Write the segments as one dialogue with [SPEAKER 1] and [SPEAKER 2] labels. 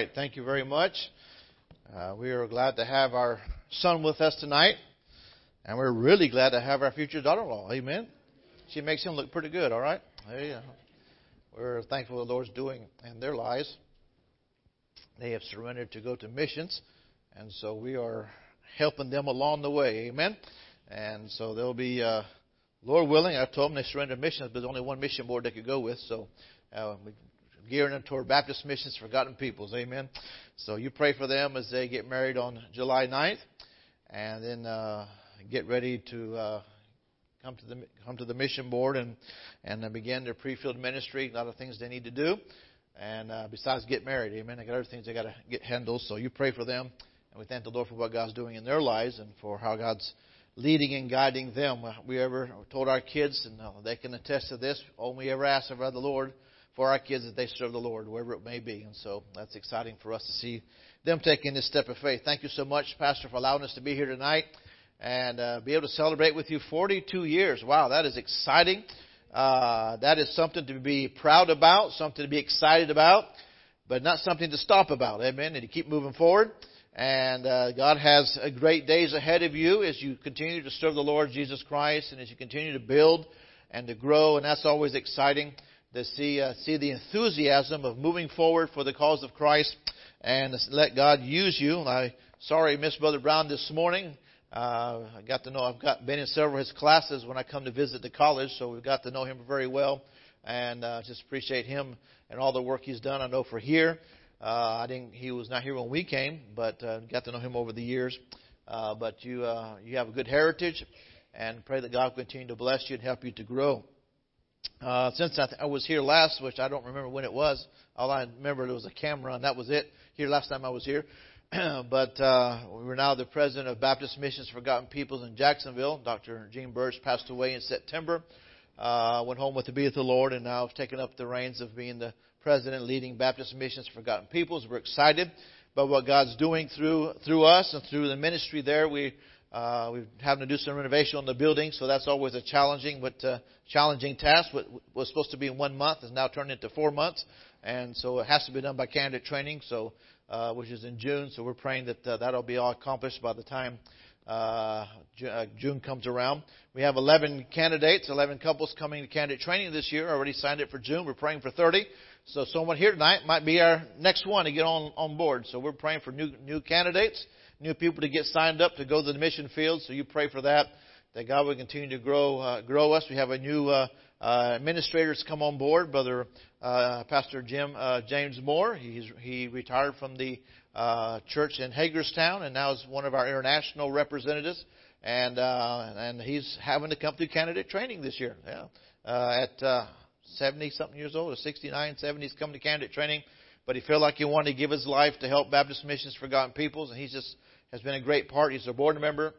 [SPEAKER 1] right. Thank you very much. Uh, we are glad to have our son with us tonight. And we're really glad to have our future daughter in law. Amen. She makes him look pretty good, all right? Hey, uh, we're thankful the Lord's doing in their lives. They have surrendered to go to missions. And so we are helping them along the way. Amen. And so they'll be, uh, Lord willing, I told them they surrendered missions, but there's only one mission board they could go with. So uh, we gearing them toward Baptist Missions Forgotten Peoples. Amen. So you pray for them as they get married on July 9th, and then uh, get ready to uh, come to the come to the mission board and and begin their pre-field ministry. A lot of things they need to do, and uh, besides get married. Amen. They got other things they got to get handled. So you pray for them, and we thank the Lord for what God's doing in their lives and for how God's leading and guiding them. We ever told our kids, and uh, they can attest to this. All we ever ask of the Lord for our kids that they serve the Lord, wherever it may be. And so that's exciting for us to see them taking this step of faith. Thank you so much, Pastor, for allowing us to be here tonight and uh, be able to celebrate with you 42 years. Wow, that is exciting. Uh, that is something to be proud about, something to be excited about, but not something to stop about. Amen. And to keep moving forward. And uh, God has great days ahead of you as you continue to serve the Lord Jesus Christ and as you continue to build and to grow. And that's always exciting to see uh, see the enthusiasm of moving forward for the cause of Christ and let God use you. I sorry, Miss Brother Brown this morning. Uh, I got to know I've got been in several of his classes when I come to visit the college, so we've got to know him very well, and uh, just appreciate him and all the work he's done. I know for here, uh, I didn't. He was not here when we came, but uh, got to know him over the years. Uh, but you uh, you have a good heritage, and pray that God will continue to bless you and help you to grow. Uh, since I, th- I was here last, which I don't remember when it was, all I remember there was a camera, and that was it. Here last time I was here, but uh, we're now the president of Baptist Missions Forgotten Peoples in Jacksonville. Dr. Gene Birch passed away in September. Uh, went home with the be with the Lord, and now I've taken up the reins of being the president, leading Baptist Missions Forgotten Peoples. We're excited about what God's doing through through us and through the ministry there. We uh, we're having to do some renovation on the building, so that's always a challenging but uh, challenging task. What was supposed to be in one month is now turned into four months, and so it has to be done by candidate training, so uh, which is in June. So we're praying that uh, that'll be all accomplished by the time uh, uh, June comes around. We have 11 candidates, 11 couples coming to candidate training this year. Already signed it for June. We're praying for 30. So someone here tonight might be our next one to get on on board. So we're praying for new new candidates new people to get signed up to go to the mission field. So you pray for that, that God will continue to grow uh, grow us. We have a new uh, uh, administrators come on board, Brother uh, Pastor Jim uh, James Moore. He's he retired from the uh, church in Hagerstown and now is one of our international representatives. And uh, and he's having to come through candidate training this year. Yeah, uh, at uh, 70 something years old, or 69, 70, he's come to candidate training. But he felt like he wanted to give his life to help Baptist Missions Forgotten Peoples, and he's just has been a great part. He's a board member,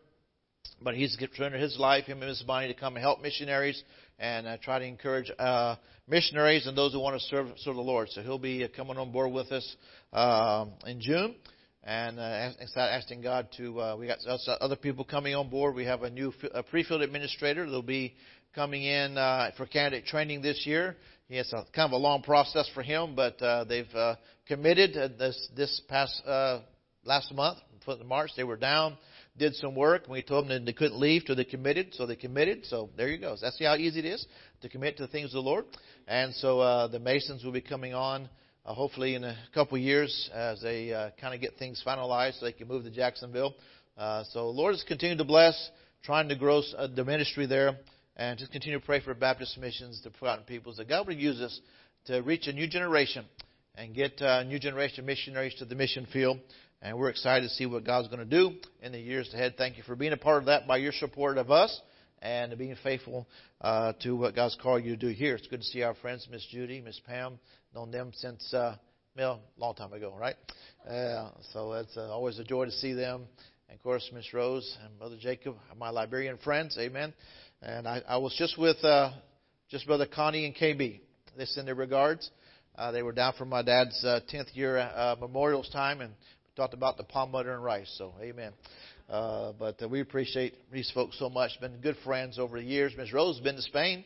[SPEAKER 1] but he's surrendered his life, him and his Bonnie, to come and help missionaries and uh, try to encourage uh, missionaries and those who want to serve, serve the Lord. So he'll be uh, coming on board with us uh, in June. And uh, asking God to, uh, we got other people coming on board. We have a new pre-field administrator that'll be coming in uh, for candidate training this year. It's a kind of a long process for him, but uh, they've uh, committed uh, this this past uh, last month for the March. They were down, did some work, and we told them that they couldn't leave till they committed. So they committed. So there you go. That's how easy it is to commit to the things of the Lord. And so uh, the Masons will be coming on. Uh, hopefully, in a couple of years, as they uh, kind of get things finalized, so they can move to Jacksonville. Uh, so, Lord has continued to bless, trying to grow uh, the ministry there, and just continue to pray for Baptist missions, the forgotten peoples, that God would use us to reach a new generation and get uh, new generation of missionaries to the mission field. And we're excited to see what God's going to do in the years ahead. Thank you for being a part of that by your support of us and being faithful uh, to what God's called you to do here. It's good to see our friends, Miss Judy, Miss Pam. Known them since, uh, well, a long time ago, right? Uh, so it's uh, always a joy to see them. And of course, Miss Rose and Brother Jacob, my Liberian friends. Amen. And I, I was just with uh, just Brother Connie and KB. They send their regards. Uh, they were down for my dad's uh, 10th year uh, memorials time, and talked about the palm butter and rice. So, amen. Uh, but uh, we appreciate these folks so much. Been good friends over the years. Miss Rose has been to Spain.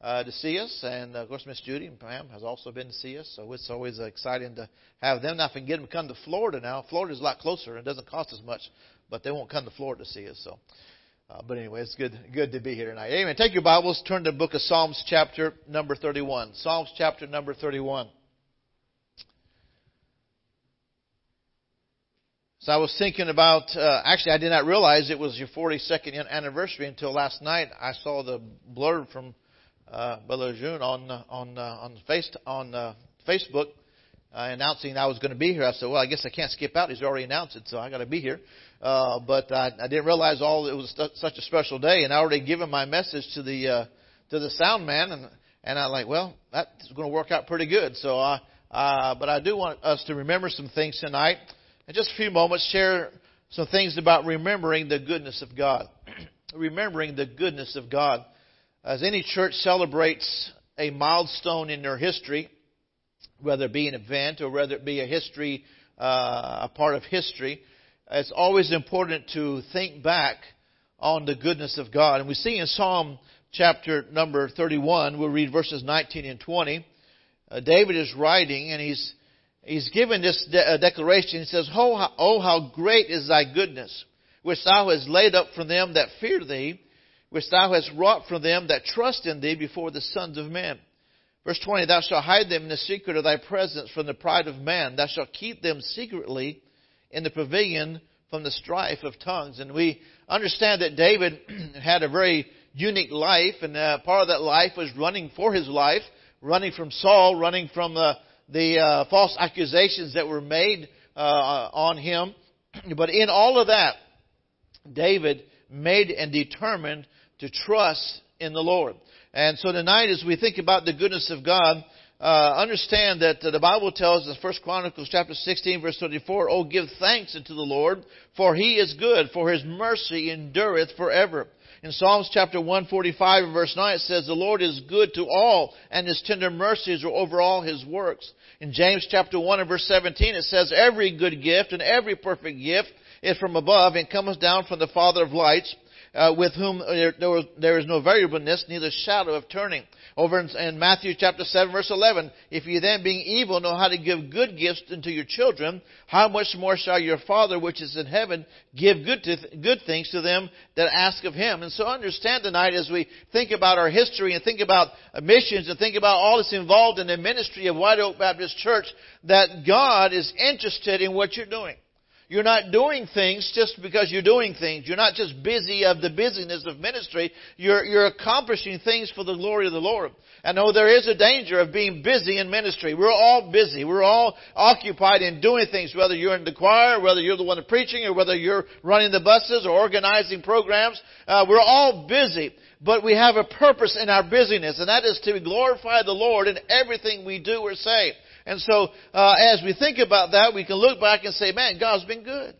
[SPEAKER 1] uh, to see us, and of course Miss Judy and Pam has also been to see us. So it's always exciting to have them. Now, if we can get them to come to Florida now, Florida's a lot closer and doesn't cost as much, but they won't come to Florida to see us. So, uh, but anyway, it's good good to be here tonight. Amen. Take your Bibles, turn to the book of Psalms, chapter number thirty-one. Psalms, chapter number thirty-one. So I was thinking about, uh, actually I did not realize it was your 42nd anniversary until last night. I saw the blurb from uh, Brother June on uh, on uh, on face on uh, Facebook uh, announcing I was going to be here. I said, well, I guess I can't skip out. He's already announced it, so I got to be here. Uh, but I, I didn't realize all it was st- such a special day, and I already given my message to the uh, to the sound man, and and I like, well, that's going to work out pretty good. So, uh, uh, but I do want us to remember some things tonight. In just a few moments, share some things about remembering the goodness of God. remembering the goodness of God. As any church celebrates a milestone in their history, whether it be an event or whether it be a history, uh, a part of history, it's always important to think back on the goodness of God. And we see in Psalm chapter number 31, we'll read verses 19 and 20. Uh, David is writing and he's he's given this de- uh, declaration. He says, oh how, oh, how great is thy goodness, which thou hast laid up for them that fear thee, which thou hast wrought for them that trust in thee before the sons of men. Verse 20, Thou shalt hide them in the secret of thy presence from the pride of man. Thou shalt keep them secretly in the pavilion from the strife of tongues. And we understand that David had a very unique life, and uh, part of that life was running for his life, running from Saul, running from the the uh, false accusations that were made uh, on him. But in all of that, David made and determined to trust in the Lord. And so tonight, as we think about the goodness of God, uh, understand that uh, the Bible tells us, First Chronicles chapter 16, verse 34, Oh, give thanks unto the Lord, for he is good, for his mercy endureth forever. In Psalms chapter 145 verse 9 it says, The Lord is good to all, and his tender mercies are over all his works. In James chapter 1 and verse 17 it says, Every good gift and every perfect gift is from above and comes down from the Father of lights, uh, with whom there, there is no variableness, neither shadow of turning. Over in, in, Matthew chapter 7 verse 11, if you then being evil know how to give good gifts unto your children, how much more shall your Father which is in heaven give good, to, good things to them that ask of Him? And so understand tonight as we think about our history and think about missions and think about all that's involved in the ministry of White Oak Baptist Church, that God is interested in what you're doing. You're not doing things just because you're doing things. You're not just busy of the busyness of ministry. You're, you're accomplishing things for the glory of the Lord. I know there is a danger of being busy in ministry. We're all busy. We're all occupied in doing things, whether you're in the choir, whether you're the one preaching, or whether you're running the buses or organizing programs. Uh, we're all busy. But we have a purpose in our busyness, and that is to glorify the Lord in everything we do or say. And so, uh, as we think about that, we can look back and say, man, God's been good.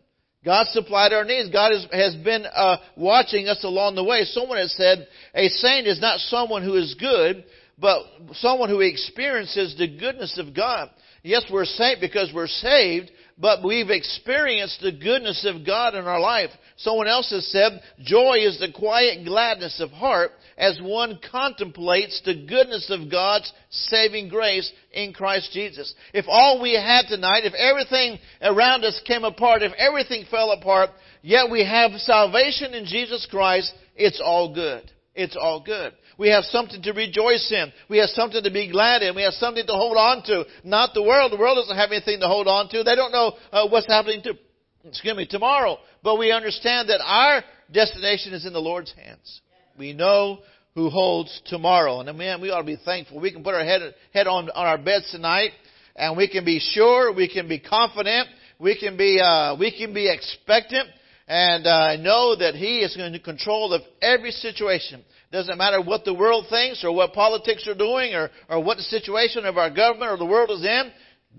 [SPEAKER 1] God supplied our needs. God has, has been uh, watching us along the way. Someone has said, a saint is not someone who is good, but someone who experiences the goodness of God. Yes, we're saved because we're saved, but we've experienced the goodness of God in our life. Someone else has said, joy is the quiet gladness of heart as one contemplates the goodness of God's saving grace in Christ Jesus. If all we had tonight, if everything around us came apart, if everything fell apart, yet we have salvation in Jesus Christ, it's all good. It's all good. We have something to rejoice in. We have something to be glad in. We have something to hold on to. Not the world. The world doesn't have anything to hold on to. They don't know uh, what's happening to, excuse me, tomorrow. But we understand that our destination is in the Lord's hands. We know who holds tomorrow. And man, we ought to be thankful. We can put our head, head on, on our beds tonight and we can be sure, we can be confident, we can be, uh, we can be expectant and uh, know that He is in control of every situation. Doesn't matter what the world thinks or what politics are doing or, or what the situation of our government or the world is in.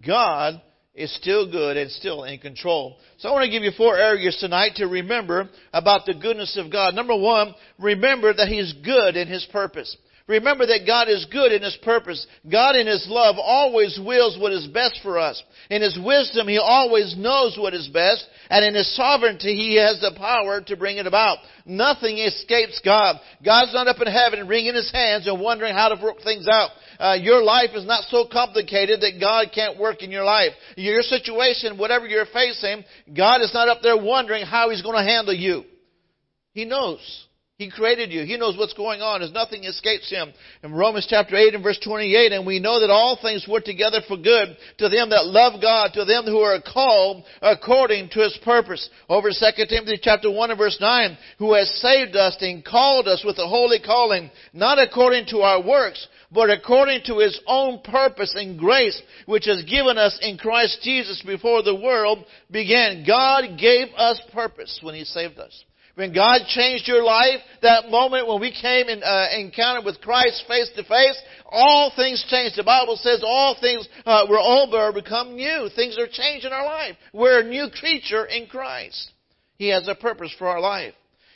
[SPEAKER 1] God is still good and still in control. So I want to give you four areas tonight to remember about the goodness of God. Number one, remember that He's good in His purpose. Remember that God is good in His purpose. God in His love always wills what is best for us. In His wisdom, He always knows what is best. And in His sovereignty, He has the power to bring it about. Nothing escapes God. God's not up in heaven wringing His hands and wondering how to work things out. Uh, your life is not so complicated that God can't work in your life. Your situation, whatever you're facing, God is not up there wondering how He's going to handle you. He knows. He created you. He knows what's going on. As nothing escapes him. In Romans chapter 8 and verse 28, and we know that all things work together for good to them that love God, to them who are called according to his purpose. Over 2 Timothy chapter 1 and verse 9, who has saved us and called us with a holy calling, not according to our works, but according to his own purpose and grace, which has given us in Christ Jesus before the world began. God gave us purpose when he saved us. When God changed your life, that moment when we came and uh, encounter with Christ face to face, all things changed. The Bible says all things uh, were old but become new. Things are changed in our life. We're a new creature in Christ. He has a purpose for our life.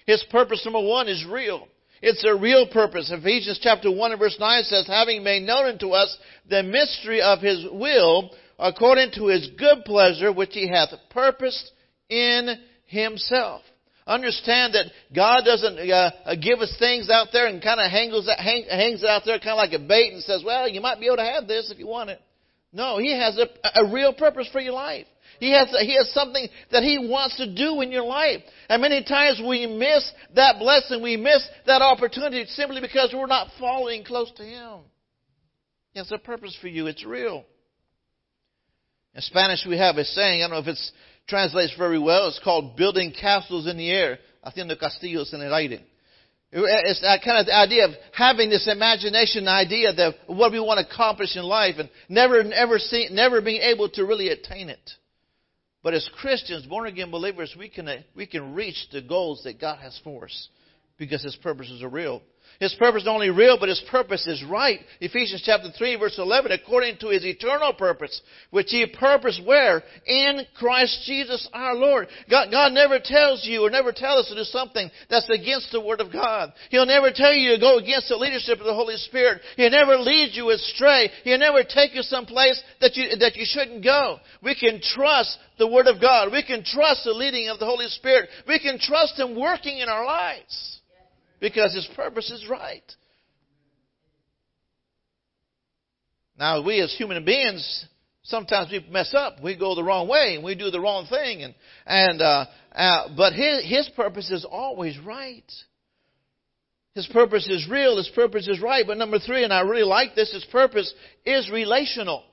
[SPEAKER 1] His purpose, number one, is real. It's a real purpose. Ephesians chapter 1 and verse 9 says, having made known unto us the mystery of his will, according to his good pleasure, which he hath purposed in himself. Understand that God doesn't uh, uh, give us things out there and kind of hangs, hang, hangs it out there kind of like a bait and says, well, you might be able to have this if you want it. No, He has a, a real purpose for your life. He has, he has something that He wants to do in your life. And many times we miss that blessing, we miss that opportunity simply because we're not following close to Him. He has a purpose for you. It's real. In Spanish, we have a saying, I don't know if it translates very well. It's called building castles in the air, haciendo castillos en el aire. It's that kind of the idea of having this imagination idea of what we want to accomplish in life and never, never, see, never being able to really attain it. But as Christians, born again believers, we can, we can reach the goals that God has for us because His purposes are real. His purpose is not only real, but his purpose is right. Ephesians chapter 3 verse 11, according to his eternal purpose, which he purposed where? In Christ Jesus our Lord. God, God never tells you or never tells us to do something that's against the Word of God. He'll never tell you to go against the leadership of the Holy Spirit. He'll never lead you astray. He'll never take you someplace that you, that you shouldn't go. We can trust the Word of God. We can trust the leading of the Holy Spirit. We can trust Him working in our lives because His purpose is right. Now, we as human beings, sometimes we mess up. We go the wrong way and we do the wrong thing. And, and, uh, uh, but his, his purpose is always right. His purpose is real. His purpose is right. But number three, and I really like this, his purpose is relational.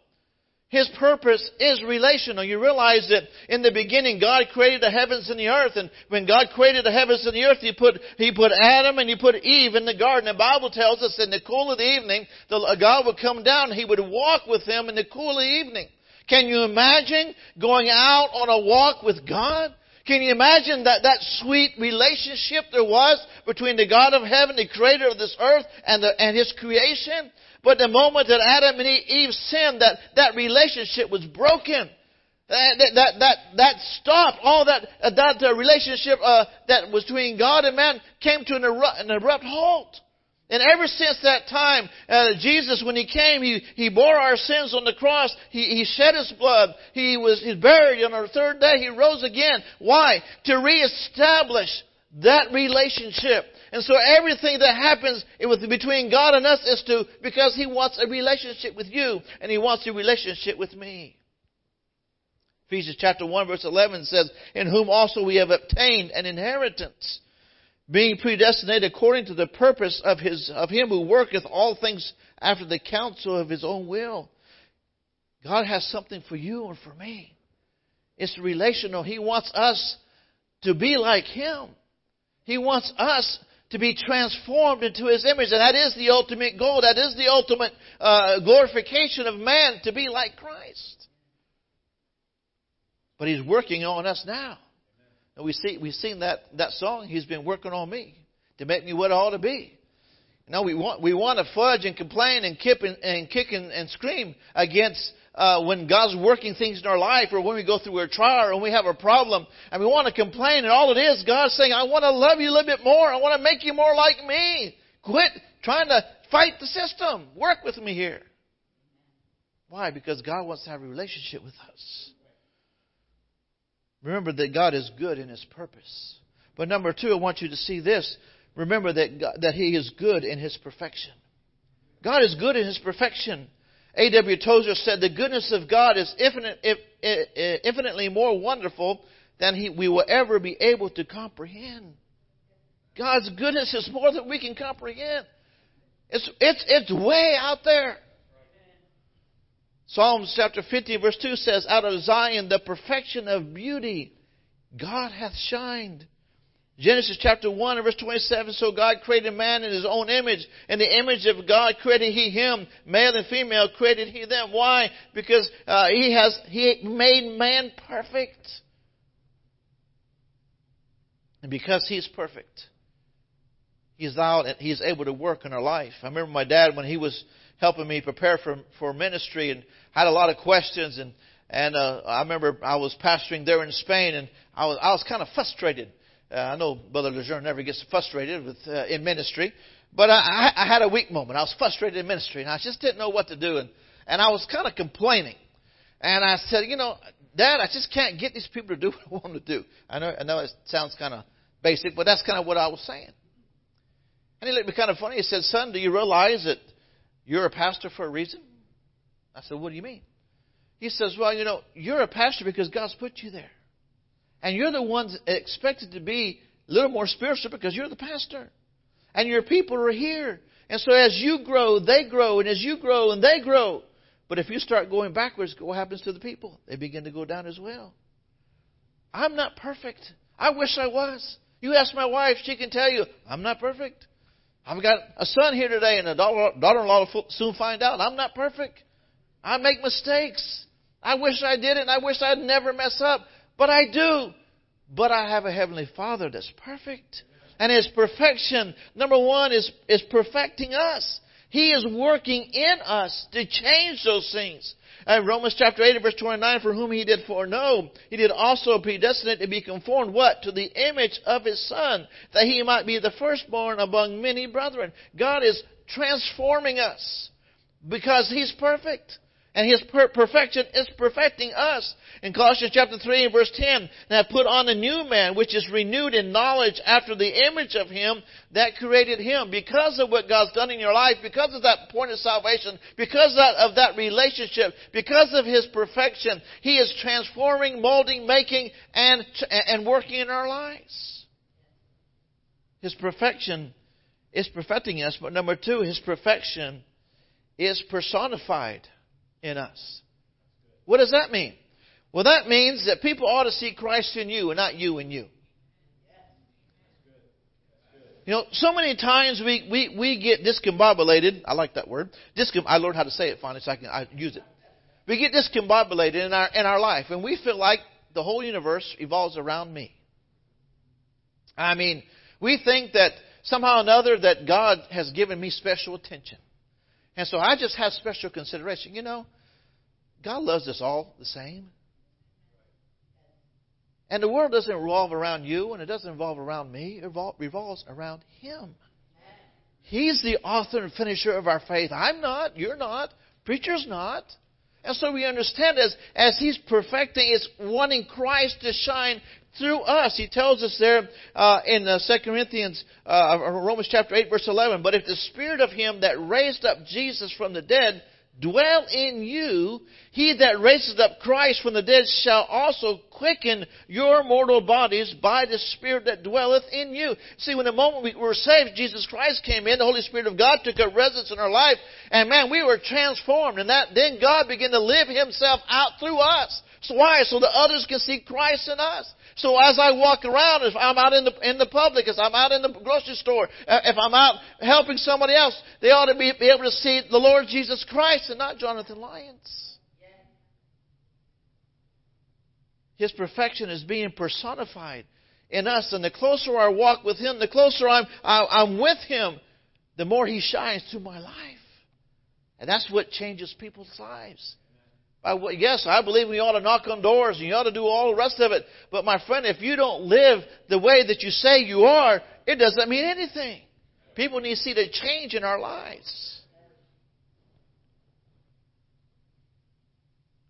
[SPEAKER 1] His purpose is relational. You realize that in the beginning, God created the heavens and the earth, and when God created the heavens and the earth, He put, He put Adam and He put Eve in the garden. The Bible tells us in the cool of the evening, the, uh, God would come down He would walk with them in the cool of the evening. Can you imagine going out on a walk with God? Can you imagine that, that sweet relationship there was between the God of heaven, the creator of this earth, and, the, and His creation? But the moment that Adam and Eve sinned, that, that relationship was broken. That, that, that, that stopped. All that, that uh, relationship uh, that was between God and man came to an abrupt, an abrupt halt. And ever since that time, uh, Jesus, when He came, He, He bore our sins on the cross. He, he shed His blood. He was He buried. On the third day, He rose again. Why? To reestablish that relationship. And so everything that happens between God and us is to, because He wants a relationship with you, and He wants a relationship with me. Ephesians chapter 1 verse 11 says, In whom also we have obtained an inheritance, being predestinated according to the purpose of His, of Him who worketh all things after the counsel of His own will. God has something for you and for me. It's relational. He wants us to be like Him. He wants us to be transformed into His image. And that is the ultimate goal. That is the ultimate uh, glorification of man, to be like Christ. But He's working on us now. And we see, we've seen that, that song, He's been working on me to make me what I ought to be. Now we want, we want to fudge and complain and, kip and, and kick and, and scream against uh, when God's working things in our life or when we go through a trial or when we have a problem and we want to complain and all it is, God's saying, I want to love you a little bit more. I want to make you more like me. Quit trying to fight the system. Work with me here. Why? Because God wants to have a relationship with us. Remember that God is good in His purpose. But number two, I want you to see this. Remember that, God, that He is good in His perfection. God is good in His perfection. A.W. Tozer said, The goodness of God is infinite, infinitely more wonderful than he, we will ever be able to comprehend. God's goodness is more than we can comprehend. It's, it's, it's way out there. Psalms chapter 50 verse 2 says, Out of Zion the perfection of beauty God hath shined. Genesis chapter 1 and verse 27, so God created man in his own image. In the image of God created he him. Male and female created he them. Why? Because uh, he has, he made man perfect. And because he's perfect, he's out and he's able to work in our life. I remember my dad when he was helping me prepare for, for ministry and had a lot of questions and, and, uh, I remember I was pastoring there in Spain and I was, I was kind of frustrated uh, I know Brother Lejeune never gets frustrated with uh, in ministry, but I, I had a weak moment. I was frustrated in ministry, and I just didn't know what to do, and and I was kind of complaining. And I said, you know, Dad, I just can't get these people to do what I want them to do. I know, I know it sounds kind of basic, but that's kind of what I was saying. And he looked at me kind of funny. He said, Son, do you realize that you're a pastor for a reason? I said, What do you mean? He says, Well, you know, you're a pastor because God's put you there. And you're the ones expected to be a little more spiritual because you're the pastor. And your people are here. And so as you grow, they grow. And as you grow, and they grow. But if you start going backwards, what happens to the people? They begin to go down as well. I'm not perfect. I wish I was. You ask my wife, she can tell you, I'm not perfect. I've got a son here today, and a daughter-in-law will soon find out I'm not perfect. I make mistakes. I wish I did it, and I wish I'd never mess up. But I do. But I have a Heavenly Father that's perfect. And His perfection, number one, is, is perfecting us. He is working in us to change those things. And Romans chapter 8 verse 29, for whom he did foreknow, he did also predestinate to be conformed, what? To the image of his Son, that he might be the firstborn among many brethren. God is transforming us because he's perfect. And His per- perfection is perfecting us. In Colossians chapter 3 and verse 10, now put on a new man which is renewed in knowledge after the image of Him that created Him. Because of what God's done in your life, because of that point of salvation, because of that relationship, because of His perfection, He is transforming, molding, making, and, and working in our lives. His perfection is perfecting us, but number two, His perfection is personified in us. What does that mean? Well, that means that people ought to see Christ in you and not you in you. You know, so many times we, we, we get discombobulated. I like that word. Discom- I learned how to say it finally, so I can I use it. We get discombobulated in our in our life, and we feel like the whole universe revolves around me. I mean, we think that somehow or another that God has given me special attention. And so I just have special consideration. You know, God loves us all the same. And the world doesn't revolve around you, and it doesn't revolve around me. It revolves around Him. He's the author and finisher of our faith. I'm not. You're not. Preacher's not. And so we understand as, as He's perfecting, it's wanting Christ to shine through us. He tells us there uh, in uh, 2 Corinthians, uh, Romans chapter 8, verse 11, But if the Spirit of Him that raised up Jesus from the dead dwell in you, he that raises up Christ from the dead shall also quicken your mortal bodies by the Spirit that dwelleth in you. See, when the moment we were saved, Jesus Christ came in, the Holy Spirit of God took up residence in our life, and man, we were transformed, and that then God began to live Himself out through us. So why? So that others can see Christ in us. So as I walk around, if I'm out in the, in the public, if I'm out in the grocery store, uh, if I'm out helping somebody else, they ought to be, be able to see the Lord Jesus Christ and not Jonathan Lyons. His perfection is being personified in us. And the closer I walk with Him, the closer I'm, I'm with Him, the more He shines through my life. And that's what changes people's lives. I, yes, I believe we ought to knock on doors and you ought to do all the rest of it. But my friend, if you don't live the way that you say you are, it doesn't mean anything. People need to see the change in our lives.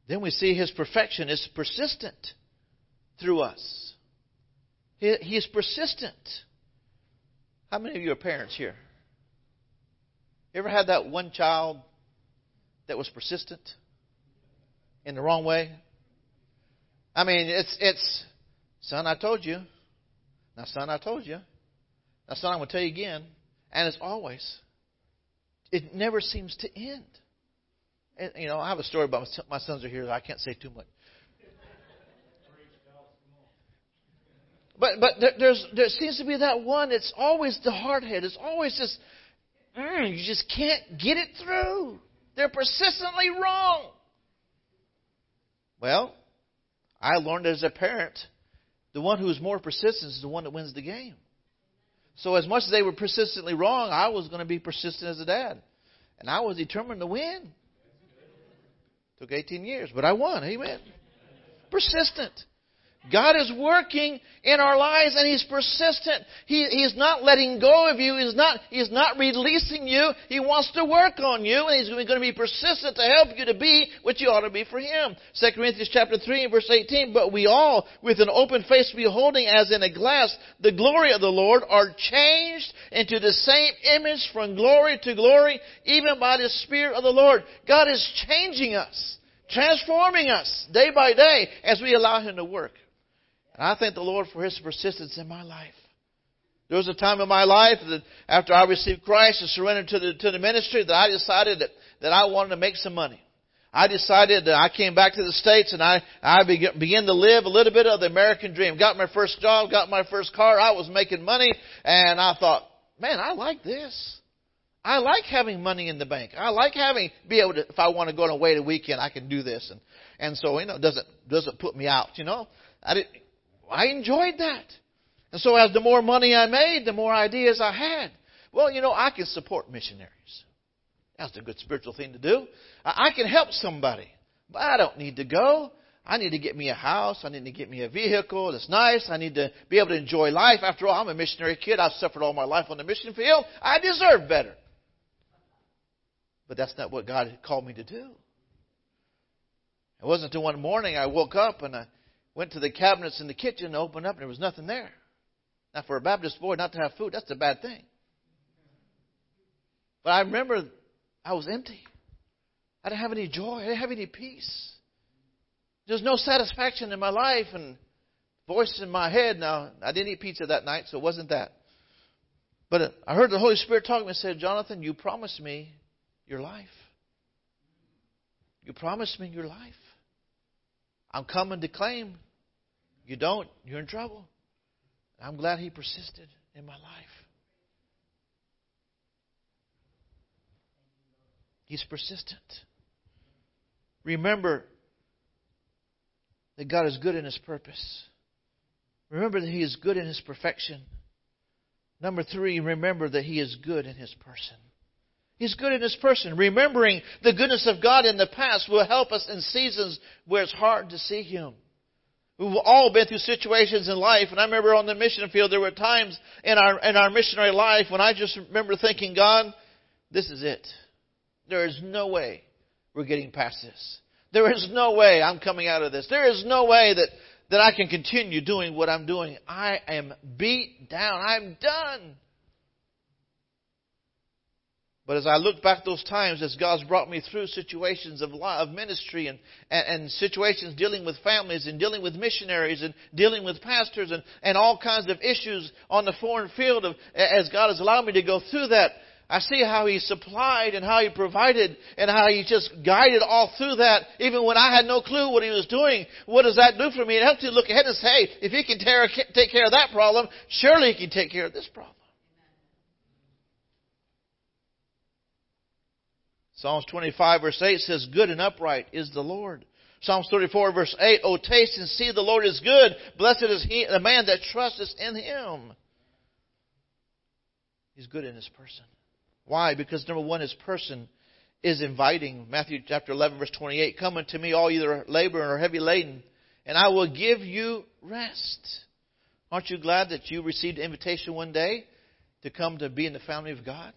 [SPEAKER 1] Then we see His perfection is persistent through us. He, he is persistent. How many of you are parents here? You ever had that one child that was persistent in the wrong way? I mean, it's it's son, I told you. Now, son, I told you. Now, son, I'm going to tell you again. And as always. It never seems to end. And, you know, I have a story about my, my sons are here. I can't say too much. But but there, there's there seems to be that one. It's always the hard head. It's always just mm, you just can't get it through. They're persistently wrong. Well, I learned as a parent, the one who's more persistent is the one that wins the game. So as much as they were persistently wrong, I was going to be persistent as a dad, and I was determined to win. Took 18 years, but I won. Amen. Persistent. God is working in our lives and He's persistent. He, he's not letting go of you. He's not, he's not releasing you. He wants to work on you and He's going to be persistent to help you to be what you ought to be for Him. 2 Corinthians chapter 3 and verse 18, but we all with an open face beholding as in a glass the glory of the Lord are changed into the same image from glory to glory even by the Spirit of the Lord. God is changing us, transforming us day by day as we allow Him to work. And I thank the Lord for His persistence in my life. There was a time in my life that after I received Christ and surrendered to the, to the ministry that I decided that, that I wanted to make some money. I decided that I came back to the States and I, I began to live a little bit of the American dream. Got my first job, got my first car, I was making money, and I thought, man, I like this. I like having money in the bank. I like having, be able to, if I want to go on a wait a weekend, I can do this. And, and so, you know, it doesn't, doesn't put me out, you know. I didn't, I enjoyed that. And so as the more money I made, the more ideas I had. Well, you know, I can support missionaries. That's a good spiritual thing to do. I can help somebody, but I don't need to go. I need to get me a house. I need to get me a vehicle that's nice. I need to be able to enjoy life. After all, I'm a missionary kid. I've suffered all my life on the mission field. I deserve better. But that's not what God called me to do. It wasn't until one morning I woke up and I Went to the cabinets in the kitchen, opened up, and there was nothing there. Now, for a Baptist boy not to have food, that's a bad thing. But I remember I was empty. I didn't have any joy. I didn't have any peace. There's no satisfaction in my life and voice in my head. Now, I didn't eat pizza that night, so it wasn't that. But I heard the Holy Spirit talking to me and said, Jonathan, you promised me your life. You promised me your life. I'm coming to claim. You don't, you're in trouble. I'm glad he persisted in my life. He's persistent. Remember that God is good in his purpose. Remember that he is good in his perfection. Number three, remember that he is good in his person. He's good in his person. Remembering the goodness of God in the past will help us in seasons where it's hard to see Him. We've all been through situations in life, and I remember on the mission field there were times in our in our missionary life when I just remember thinking, God, this is it. There is no way we're getting past this. There is no way I'm coming out of this. There is no way that, that I can continue doing what I'm doing. I am beat down. I'm done. But as I look back those times, as God's brought me through situations of, of ministry and, and, and, situations dealing with families and dealing with missionaries and dealing with pastors and, and all kinds of issues on the foreign field, of, as God has allowed me to go through that, I see how He supplied and how He provided and how He just guided all through that, even when I had no clue what He was doing. What does that do for me? It helps you look ahead and say, hey, if He can take care of that problem, surely He can take care of this problem. Psalms 25 verse 8 says, Good and upright is the Lord. Psalms 34 verse 8, O taste and see the Lord is good. Blessed is he, the man that trusteth in him. He's good in his person. Why? Because number one, his person is inviting. Matthew chapter 11 verse 28, Come unto me all either labor or heavy laden, and I will give you rest. Aren't you glad that you received an invitation one day to come to be in the family of God?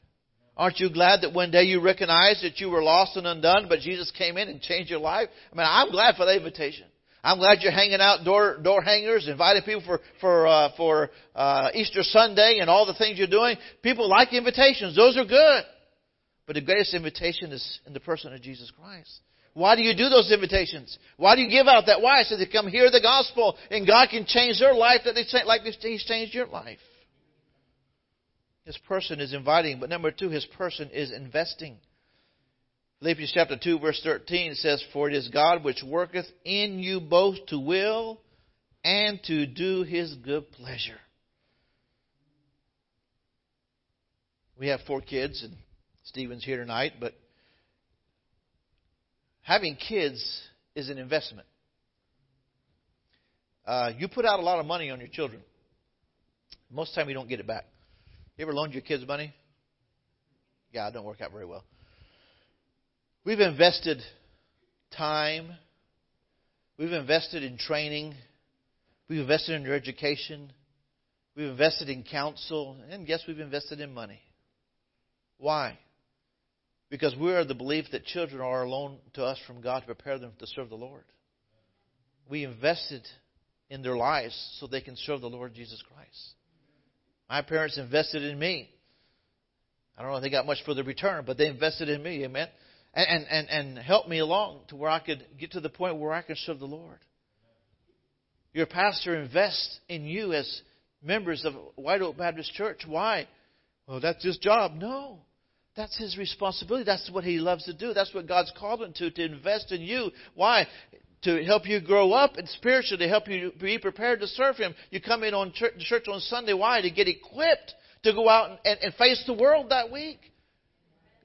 [SPEAKER 1] Aren't you glad that one day you recognized that you were lost and undone, but Jesus came in and changed your life? I mean, I'm glad for the invitation. I'm glad you're hanging out door door hangers, inviting people for for uh, for uh, Easter Sunday and all the things you're doing. People like invitations; those are good. But the greatest invitation is in the person of Jesus Christ. Why do you do those invitations? Why do you give out that? Why? So they come hear the gospel, and God can change their life that they like He's changed your life. His person is inviting, but number two, His person is investing. Philippians chapter 2 verse 13 says, For it is God which worketh in you both to will and to do His good pleasure. We have four kids, and Stephen's here tonight, but having kids is an investment. Uh, you put out a lot of money on your children. Most of the time, you don't get it back. You ever loaned your kids money? Yeah, it don't work out very well. We've invested time. We've invested in training. We've invested in their education. We've invested in counsel. And yes, we've invested in money. Why? Because we are the belief that children are a loan to us from God to prepare them to serve the Lord. We invested in their lives so they can serve the Lord Jesus Christ. My parents invested in me. I don't know if they got much for the return, but they invested in me. Amen and, and, and helped me along to where I could get to the point where I can serve the Lord. Your pastor invests in you as members of White Oak Baptist Church. Why? Well, that's his job. No. That's his responsibility. That's what he loves to do. That's what God's called him to, to invest in you. Why? To help you grow up and spiritually, to help you be prepared to serve him. You come in on church, church on Sunday. Why? To get equipped to go out and, and face the world that week.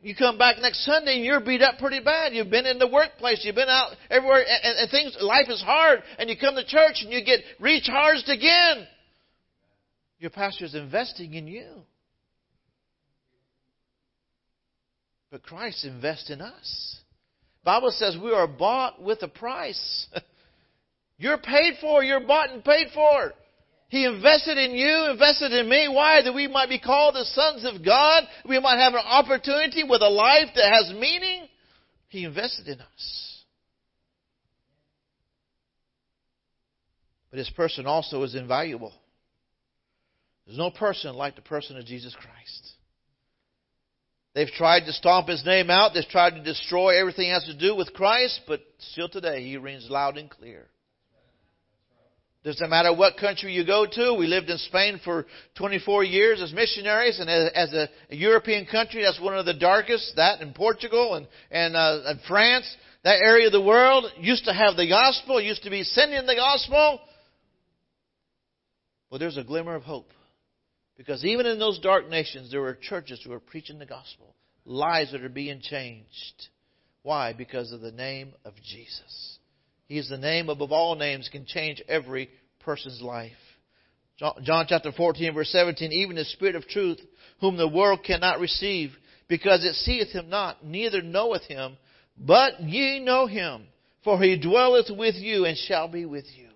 [SPEAKER 1] You come back next Sunday and you're beat up pretty bad. You've been in the workplace. You've been out everywhere and, and things, life is hard. And you come to church and you get recharged again. Your pastor is investing in you. But Christ invests in us. Bible says we are bought with a price. You're paid for. You're bought and paid for. He invested in you, invested in me. Why? That we might be called the sons of God. We might have an opportunity with a life that has meaning. He invested in us. But his person also is invaluable. There's no person like the person of Jesus Christ. They've tried to stomp his name out. They've tried to destroy everything that has to do with Christ, but still today he rings loud and clear. Doesn't matter what country you go to. We lived in Spain for 24 years as missionaries, and as a European country, that's one of the darkest. That and Portugal and and, uh, and France, that area of the world used to have the gospel, used to be sending the gospel. Well, there's a glimmer of hope, because even in those dark nations, there were churches who were preaching the gospel, lives that are being changed. Why? Because of the name of Jesus. He is the name above all names, can change every person's life. John chapter 14, verse 17, even the Spirit of truth, whom the world cannot receive, because it seeth him not, neither knoweth him, but ye know him, for he dwelleth with you and shall be with you.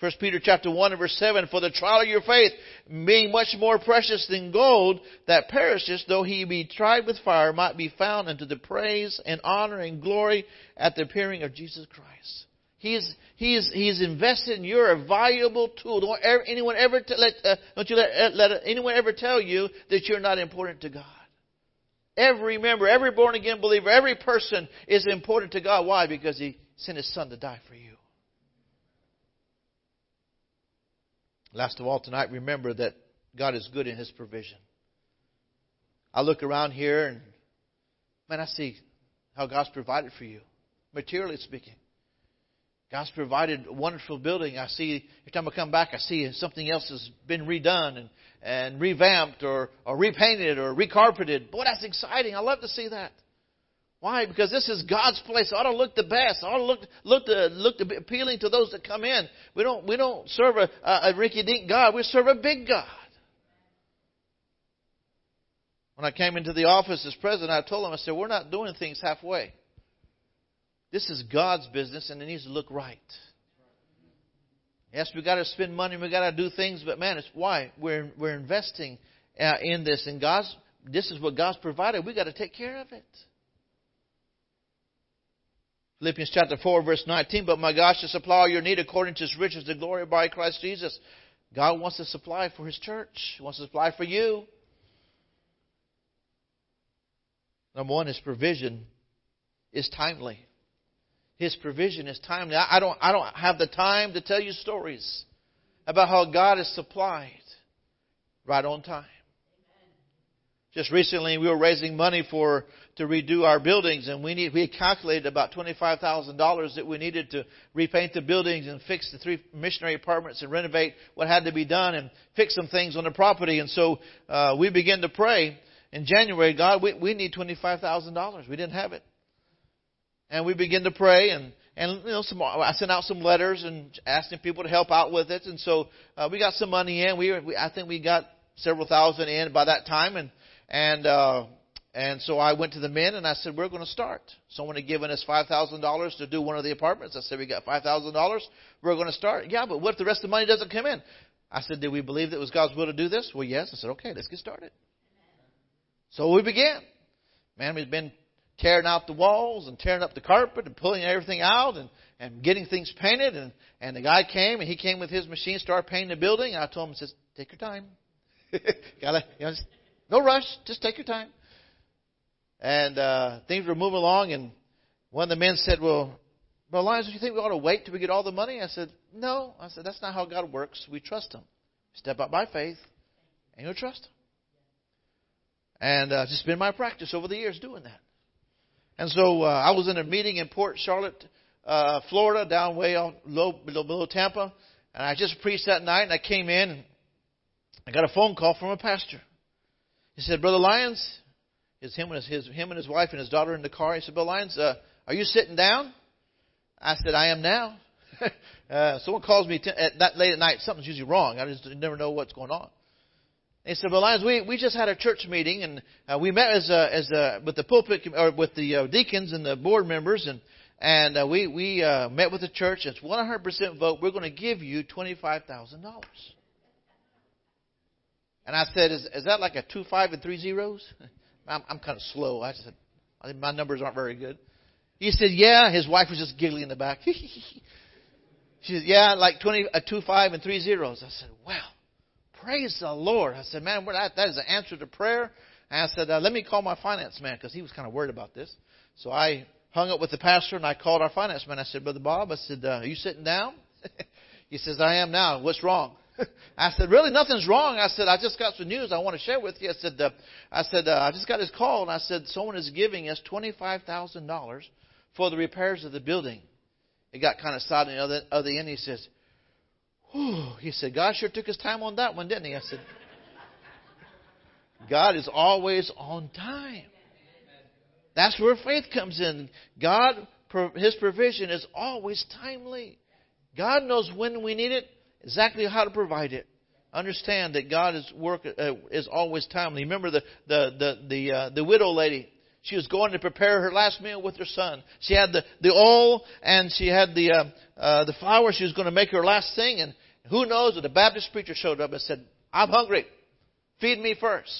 [SPEAKER 1] 1 Peter chapter 1 and verse 7, For the trial of your faith, being much more precious than gold that perishes, though he be tried with fire, might be found unto the praise and honor and glory at the appearing of Jesus Christ. He is, invested in you're a valuable tool. Don't ever, anyone ever t- let, uh, don't you let, uh, let anyone ever tell you that you're not important to God. Every member, every born again believer, every person is important to God. Why? Because He sent His Son to die for you. Last of all, tonight, remember that God is good in His provision. I look around here and, man, I see how God's provided for you, materially speaking. God's provided a wonderful building. I see every time I come back, I see something else has been redone and, and revamped or, or repainted or recarpeted. Boy, that's exciting. I love to see that. Why? Because this is God's place. It ought to look the best. It ought to look look to look to appealing to those that come in. We don't we don't serve a, a, a rinky-dink God. We serve a big God. When I came into the office as president, I told them, I said, we're not doing things halfway. This is God's business, and it needs to look right. Yes, we got to spend money, we got to do things, but man, it's why we're we're investing uh, in this, and God's this is what God's provided. We got to take care of it. Philippians chapter 4, verse 19. But my God shall supply all your need according to his riches, the glory by Christ Jesus. God wants to supply for his church, he wants to supply for you. Number one, his provision is timely. His provision is timely. I don't, I don't have the time to tell you stories about how God has supplied right on time. Just recently, we were raising money for to redo our buildings, and we need we calculated about twenty five thousand dollars that we needed to repaint the buildings and fix the three missionary apartments and renovate what had to be done and fix some things on the property. And so uh, we began to pray in January. God, we we need twenty five thousand dollars. We didn't have it, and we began to pray and. And you know, some, I sent out some letters and asking people to help out with it, and so uh, we got some money in. We, we I think we got several thousand in by that time, and and uh, and so I went to the men and I said, "We're going to start." Someone had given us five thousand dollars to do one of the apartments. I said, "We got five thousand dollars. We're going to start." Yeah, but what if the rest of the money doesn't come in? I said, "Did we believe that it was God's will to do this?" Well, yes. I said, "Okay, let's get started." So we began. Man, we've been tearing out the walls and tearing up the carpet and pulling everything out and and getting things painted. And and the guy came and he came with his machine, started painting the building. And I told him, "says Take your time. Gotta, you know, no rush. Just take your time. And uh, things were moving along, and one of the men said, "Well, Brother Lyons, do you think we ought to wait till we get all the money?" I said, "No." I said, "That's not how God works. We trust Him. Step out by faith, and you'll trust Him." And uh, it's just been my practice over the years doing that. And so uh, I was in a meeting in Port Charlotte, uh, Florida, down way off low, below, below Tampa, and I just preached that night. And I came in, and I got a phone call from a pastor. He said, Brother Lyons, it's him and his, his, him and his wife and his daughter in the car. He said, Brother Lyons, uh, are you sitting down? I said, I am now. uh, someone calls me t- at that late at night. Something's usually wrong. I just never know what's going on. he said, "Well, Lyons, we we just had a church meeting, and uh, we met as a, as with the pulpit or with the uh, deacons and the board members, and and uh, we we uh, met with the church. It's 100% vote. We're going to give you twenty five thousand dollars." And I said, is, is that like a two, five, and three zeros? I'm, I'm kind of slow. I said, I think my numbers aren't very good. He said, yeah. His wife was just giggling in the back. she said, yeah, like 20, a two, five, and three zeros. I said, wow, praise the Lord. I said, man, that, that is an answer to prayer. And I said, uh, let me call my finance man because he was kind of worried about this. So I hung up with the pastor and I called our finance man. I said, Brother Bob, I said, uh, are you sitting down? he says, I am now. What's wrong? I said, really, nothing's wrong. I said, I just got some news I want to share with you. I said, uh, I said, uh, I just got this call, and I said, someone is giving us twenty-five thousand dollars for the repairs of the building. It got kind of silent on the other, other end. He says, Whew. He said, God sure took his time on that one, didn't he? I said, God is always on time. That's where faith comes in. God, His provision is always timely. God knows when we need it exactly how to provide it. Understand that God's work uh, is always timely. Remember the the the the, uh, the widow lady. She was going to prepare her last meal with her son. She had the, the oil and she had the uh, uh, the flour. She was going to make her last thing. And who knows? That a Baptist preacher showed up and said, "I'm hungry. Feed me first.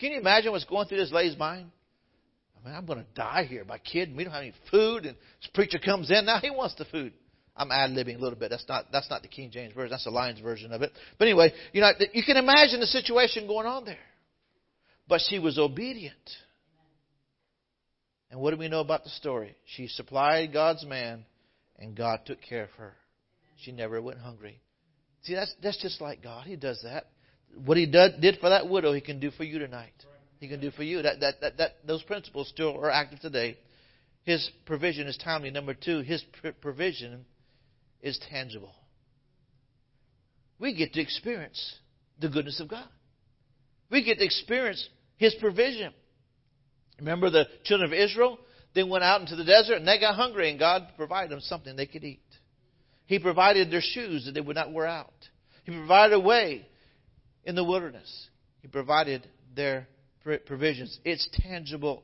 [SPEAKER 1] Can you imagine what's going through this lady's mind? I mean, I'm going to die here. My kid, we don't have any food, and this preacher comes in now. He wants the food. I'm ad libbing a little bit. That's not that's not the King James version. That's the Lyons' version of it. But anyway, you know, you can imagine the situation going on there. But she was obedient. And what do we know about the story? She supplied God's man, and God took care of her. She never went hungry. See, that's that's just like God. He does that. What He did, did for that widow, He can do for you tonight. He can do for you. That that that, that those principles still are active today. His provision is timely. Number two, His provision is tangible. We get to experience the goodness of God. We get to experience His provision. Remember the children of Israel? They went out into the desert and they got hungry, and God provided them something they could eat. He provided their shoes that they would not wear out. He provided a way in the wilderness. He provided their provisions. It's tangible.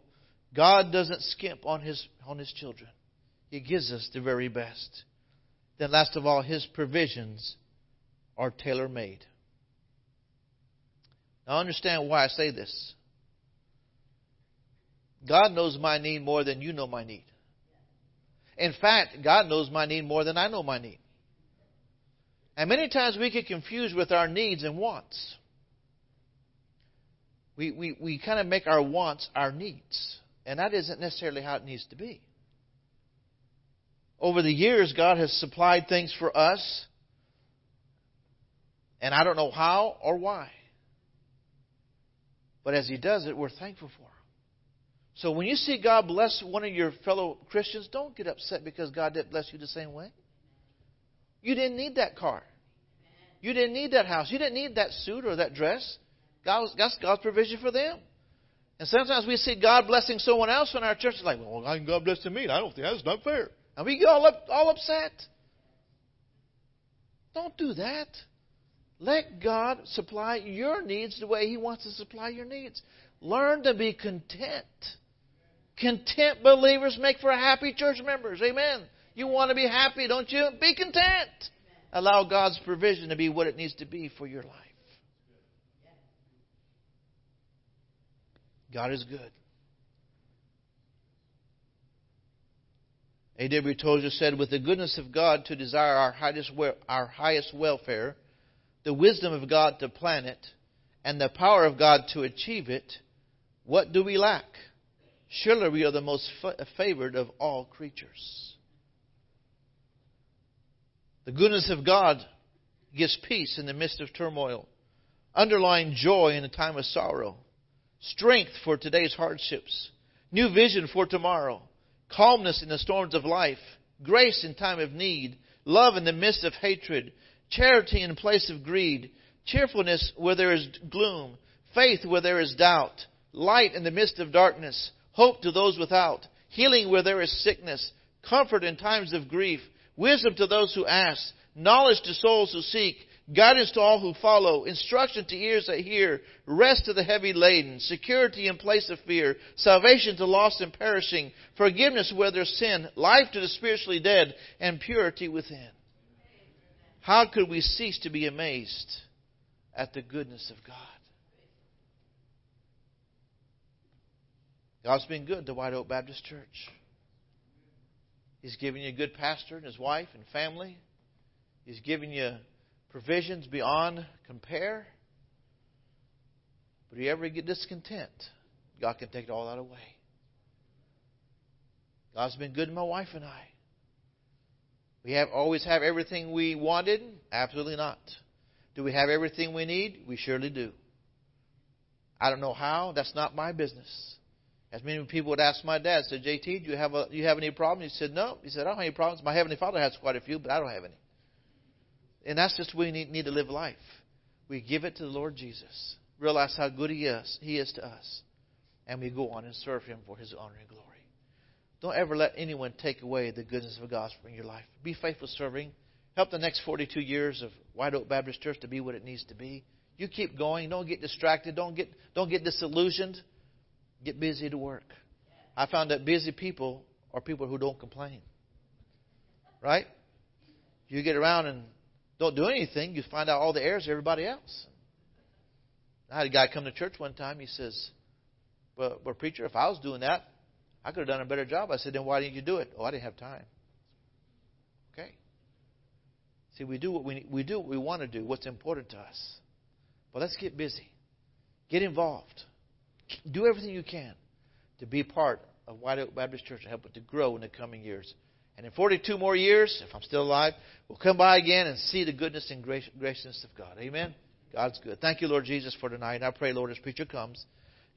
[SPEAKER 1] God doesn't skimp on his on his children. He gives us the very best. Then, last of all, His provisions are tailor made. Now understand why I say this. God knows my need more than you know my need. In fact, God knows my need more than I know my need. And many times we get confused with our needs and wants. We, we, we kind of make our wants our needs. And that isn't necessarily how it needs to be. Over the years, God has supplied things for us, and I don't know how or why. But as He does it, we're thankful for Him. So when you see God bless one of your fellow Christians, don't get upset because God didn't bless you the same way. You didn't need that car. You didn't need that house. You didn't need that suit or that dress. God was, that's God's provision for them. And sometimes we see God blessing someone else in our church. It's like, well, God bless me? I don't think that's not fair. And we get all, up, all upset. Don't do that. Let God supply your needs the way He wants to supply your needs. Learn to be content. Content believers make for happy church members. Amen. You want to be happy, don't you? Be content. Allow God's provision to be what it needs to be for your life. God is good. A.W. Tozer said, With the goodness of God to desire our highest, our highest welfare, the wisdom of God to plan it, and the power of God to achieve it, what do we lack? Surely we are the most favored of all creatures. The goodness of God gives peace in the midst of turmoil, underlying joy in a time of sorrow, strength for today's hardships, new vision for tomorrow, calmness in the storms of life, grace in time of need, love in the midst of hatred, charity in place of greed, cheerfulness where there is gloom, faith where there is doubt, light in the midst of darkness, hope to those without, healing where there is sickness, comfort in times of grief, wisdom to those who ask, knowledge to souls who seek, guidance to all who follow, instruction to ears that hear, rest to the heavy laden, security in place of fear, salvation to lost and perishing, forgiveness where there's sin, life to the spiritually dead, and purity within. How could we cease to be amazed at the goodness of God? God's been good to White Oak Baptist Church. He's given you a good pastor and his wife and family. He's given you provisions beyond compare. But if you ever get discontent, God can take all that away. God's been good to my wife and I. We have always have everything we wanted? Absolutely not. Do we have everything we need? We surely do. I don't know how. That's not my business. As many people would ask my dad, said, JT, do you have a, do you have any problems? He said, No. He said, I don't have any problems. My Heavenly Father has quite a few, but I don't have any. And that's just we need, need to live life. We give it to the Lord Jesus. Realize how good He is, He is to us. And we go on and serve Him for His honor and glory. Don't ever let anyone take away the goodness of the gospel in your life. Be faithful serving. Help the next 42 years of White Oak Baptist Church to be what it needs to be. You keep going. Don't get distracted. Don't get, don't get disillusioned. Get busy to work. I found that busy people are people who don't complain. Right? You get around and don't do anything, you find out all the errors of everybody else. I had a guy come to church one time. He says, well, well, preacher, if I was doing that, I could have done a better job. I said, then why didn't you do it? Oh, I didn't have time. Okay. See, we do what we we do what we want to do. What's important to us. But let's get busy. Get involved. Do everything you can to be part of White Oak Baptist Church and help it to grow in the coming years. And in 42 more years, if I'm still alive, we'll come by again and see the goodness and graciousness of God. Amen. God's good. Thank you, Lord Jesus, for tonight. And I pray, Lord, as preacher comes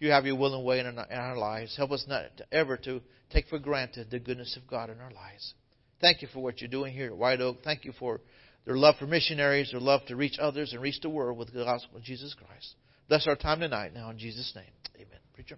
[SPEAKER 1] you have your will and way in our lives. Help us not to ever to take for granted the goodness of God in our lives. Thank you for what you're doing here at White Oak. Thank you for their love for missionaries, their love to reach others and reach the world with the gospel of Jesus Christ. Bless our time tonight now in Jesus' name. Amen. Preacher.